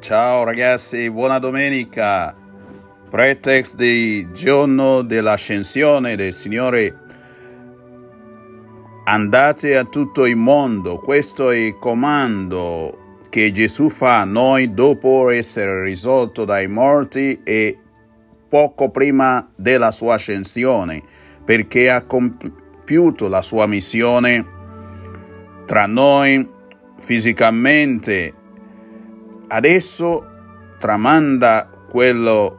Ciao ragazzi, buona domenica. Pretext di giorno dell'ascensione del Signore. Andate a tutto il mondo. Questo è il comando che Gesù fa a noi dopo essere risolto dai morti e poco prima della sua ascensione, perché ha compiuto la sua missione tra noi fisicamente adesso tramanda quello,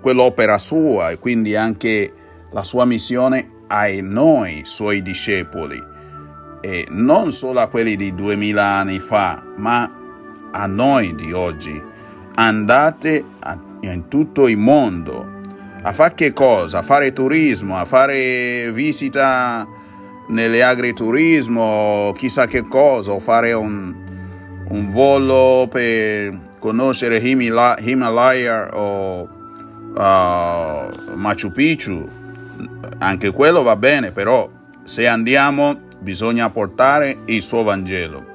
quell'opera sua e quindi anche la sua missione ai noi, suoi discepoli, e non solo a quelli di duemila anni fa, ma a noi di oggi. Andate in tutto il mondo a fare che cosa? A fare turismo, a fare visita nelle agriturismo, chissà che cosa, o fare un, un volo per conoscere Himalaya, o uh, Machu Picchu, anche quello va bene, però se andiamo bisogna portare il suo Vangelo.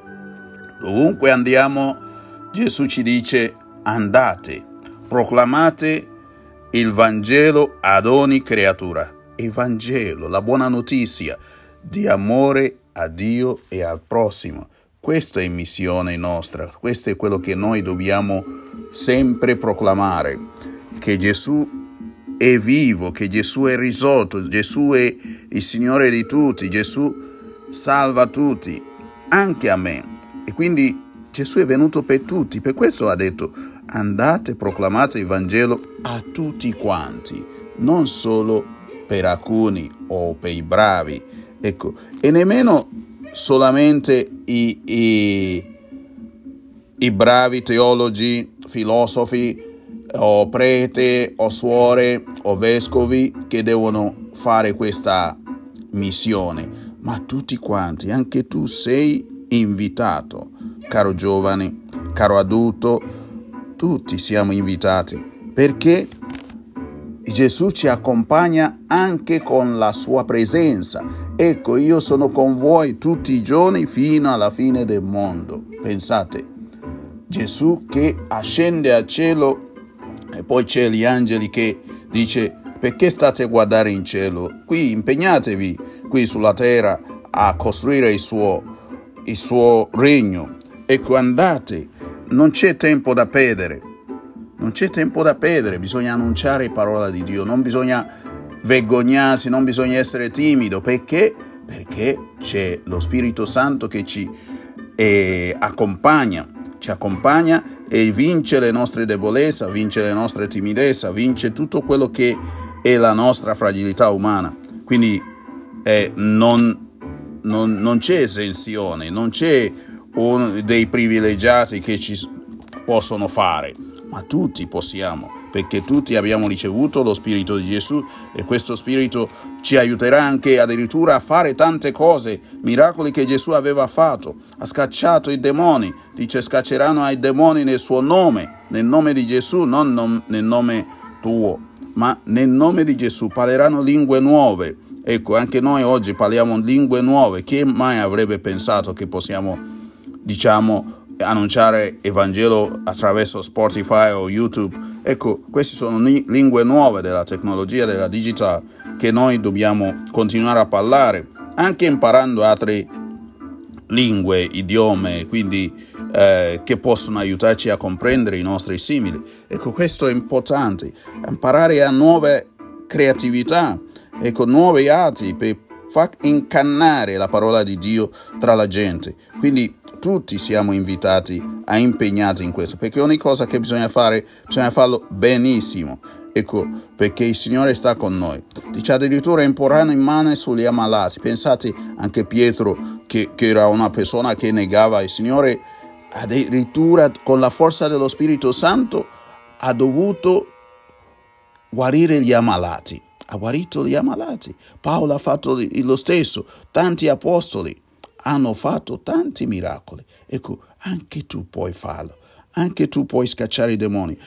Dovunque andiamo, Gesù ci dice andate, proclamate il Vangelo ad ogni creatura. Il Vangelo, la buona notizia di amore a Dio e al prossimo. Questa è missione nostra, questo è quello che noi dobbiamo sempre proclamare, che Gesù è vivo, che Gesù è risolto, Gesù è il Signore di tutti, Gesù salva tutti, anche a me. E quindi Gesù è venuto per tutti, per questo ha detto andate, proclamate il Vangelo a tutti quanti, non solo per alcuni o per i bravi, ecco, e nemmeno solamente i, i, i bravi teologi, filosofi o prete o suore o vescovi che devono fare questa missione, ma tutti quanti, anche tu sei invitato, caro giovane, caro adulto, tutti siamo invitati perché Gesù ci accompagna anche con la sua presenza Ecco, io sono con voi tutti i giorni fino alla fine del mondo. Pensate, Gesù che ascende al cielo e poi c'è gli angeli che dice perché state a guardare in cielo? Qui impegnatevi qui sulla terra a costruire il suo, il suo regno. Ecco, andate, non c'è tempo da perdere. Non c'è tempo da perdere, bisogna annunciare parola di Dio, non bisogna vergognarsi, non bisogna essere timido, perché? Perché c'è lo Spirito Santo che ci eh, accompagna, ci accompagna e vince le nostre debolezze, vince le nostre timidezze, vince tutto quello che è la nostra fragilità umana. Quindi eh, non, non, non, c'è esenzione, non c'è uno dei privilegiati che ci possono fare, ma tutti possiamo perché tutti abbiamo ricevuto lo Spirito di Gesù e questo Spirito ci aiuterà anche addirittura a fare tante cose, miracoli che Gesù aveva fatto. Ha scacciato i demoni, dice scacceranno ai demoni nel suo nome, nel nome di Gesù, non nel nome tuo, ma nel nome di Gesù parleranno lingue nuove. Ecco, anche noi oggi parliamo lingue nuove. Chi mai avrebbe pensato che possiamo, diciamo, annunciare il Vangelo attraverso Spotify o YouTube. Ecco, queste sono lingue nuove della tecnologia, della digitale, che noi dobbiamo continuare a parlare, anche imparando altre lingue, idiome, quindi eh, che possono aiutarci a comprendere i nostri simili. Ecco, questo è importante, imparare a nuove creatività, ecco, nuovi atti per far incannare la parola di Dio tra la gente. Quindi tutti siamo invitati a impegnarci in questo, perché ogni cosa che bisogna fare, bisogna farlo benissimo. Ecco, perché il Signore sta con noi. Dice addirittura imporranno in mano sugli ammalati. Pensate anche Pietro, che, che era una persona che negava il Signore, addirittura con la forza dello Spirito Santo ha dovuto guarire gli ammalati. Ha guarito gli ammalati. Paolo ha fatto lo stesso, tanti apostoli hanno fatto tanti miracoli. Ecco, anche tu puoi farlo, anche tu puoi scacciare i demoni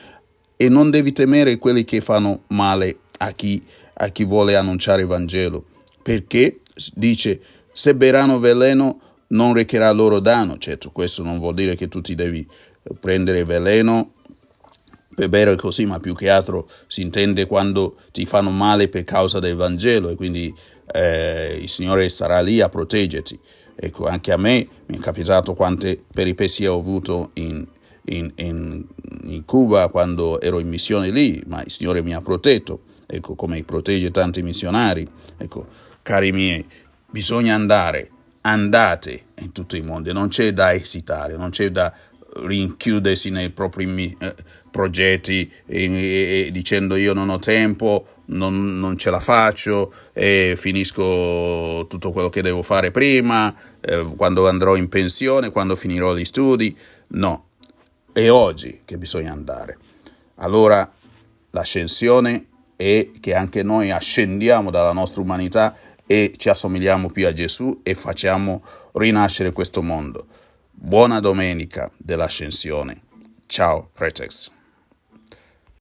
e non devi temere quelli che fanno male a chi, a chi vuole annunciare il Vangelo, perché dice se berranno veleno non recherà loro danno. Certo, questo non vuol dire che tu ti devi prendere veleno per bere così, ma più che altro si intende quando ti fanno male per causa del Vangelo e quindi eh, il Signore sarà lì a proteggerti. Ecco, anche a me mi è capitato quante peripezie ho avuto in, in, in, in Cuba quando ero in missione lì, ma il Signore mi ha protetto, ecco, come protegge tanti missionari. Ecco, cari miei, bisogna andare, andate in tutto il mondo, non c'è da esitare, non c'è da rinchiudersi nei propri eh, progetti e, e, dicendo io non ho tempo, non, non ce la faccio e finisco tutto quello che devo fare prima, eh, quando andrò in pensione, quando finirò gli studi. No, è oggi che bisogna andare. Allora l'ascensione è che anche noi ascendiamo dalla nostra umanità e ci assomigliamo più a Gesù e facciamo rinascere questo mondo. Buona domenica dell'ascensione. Ciao, Pretex.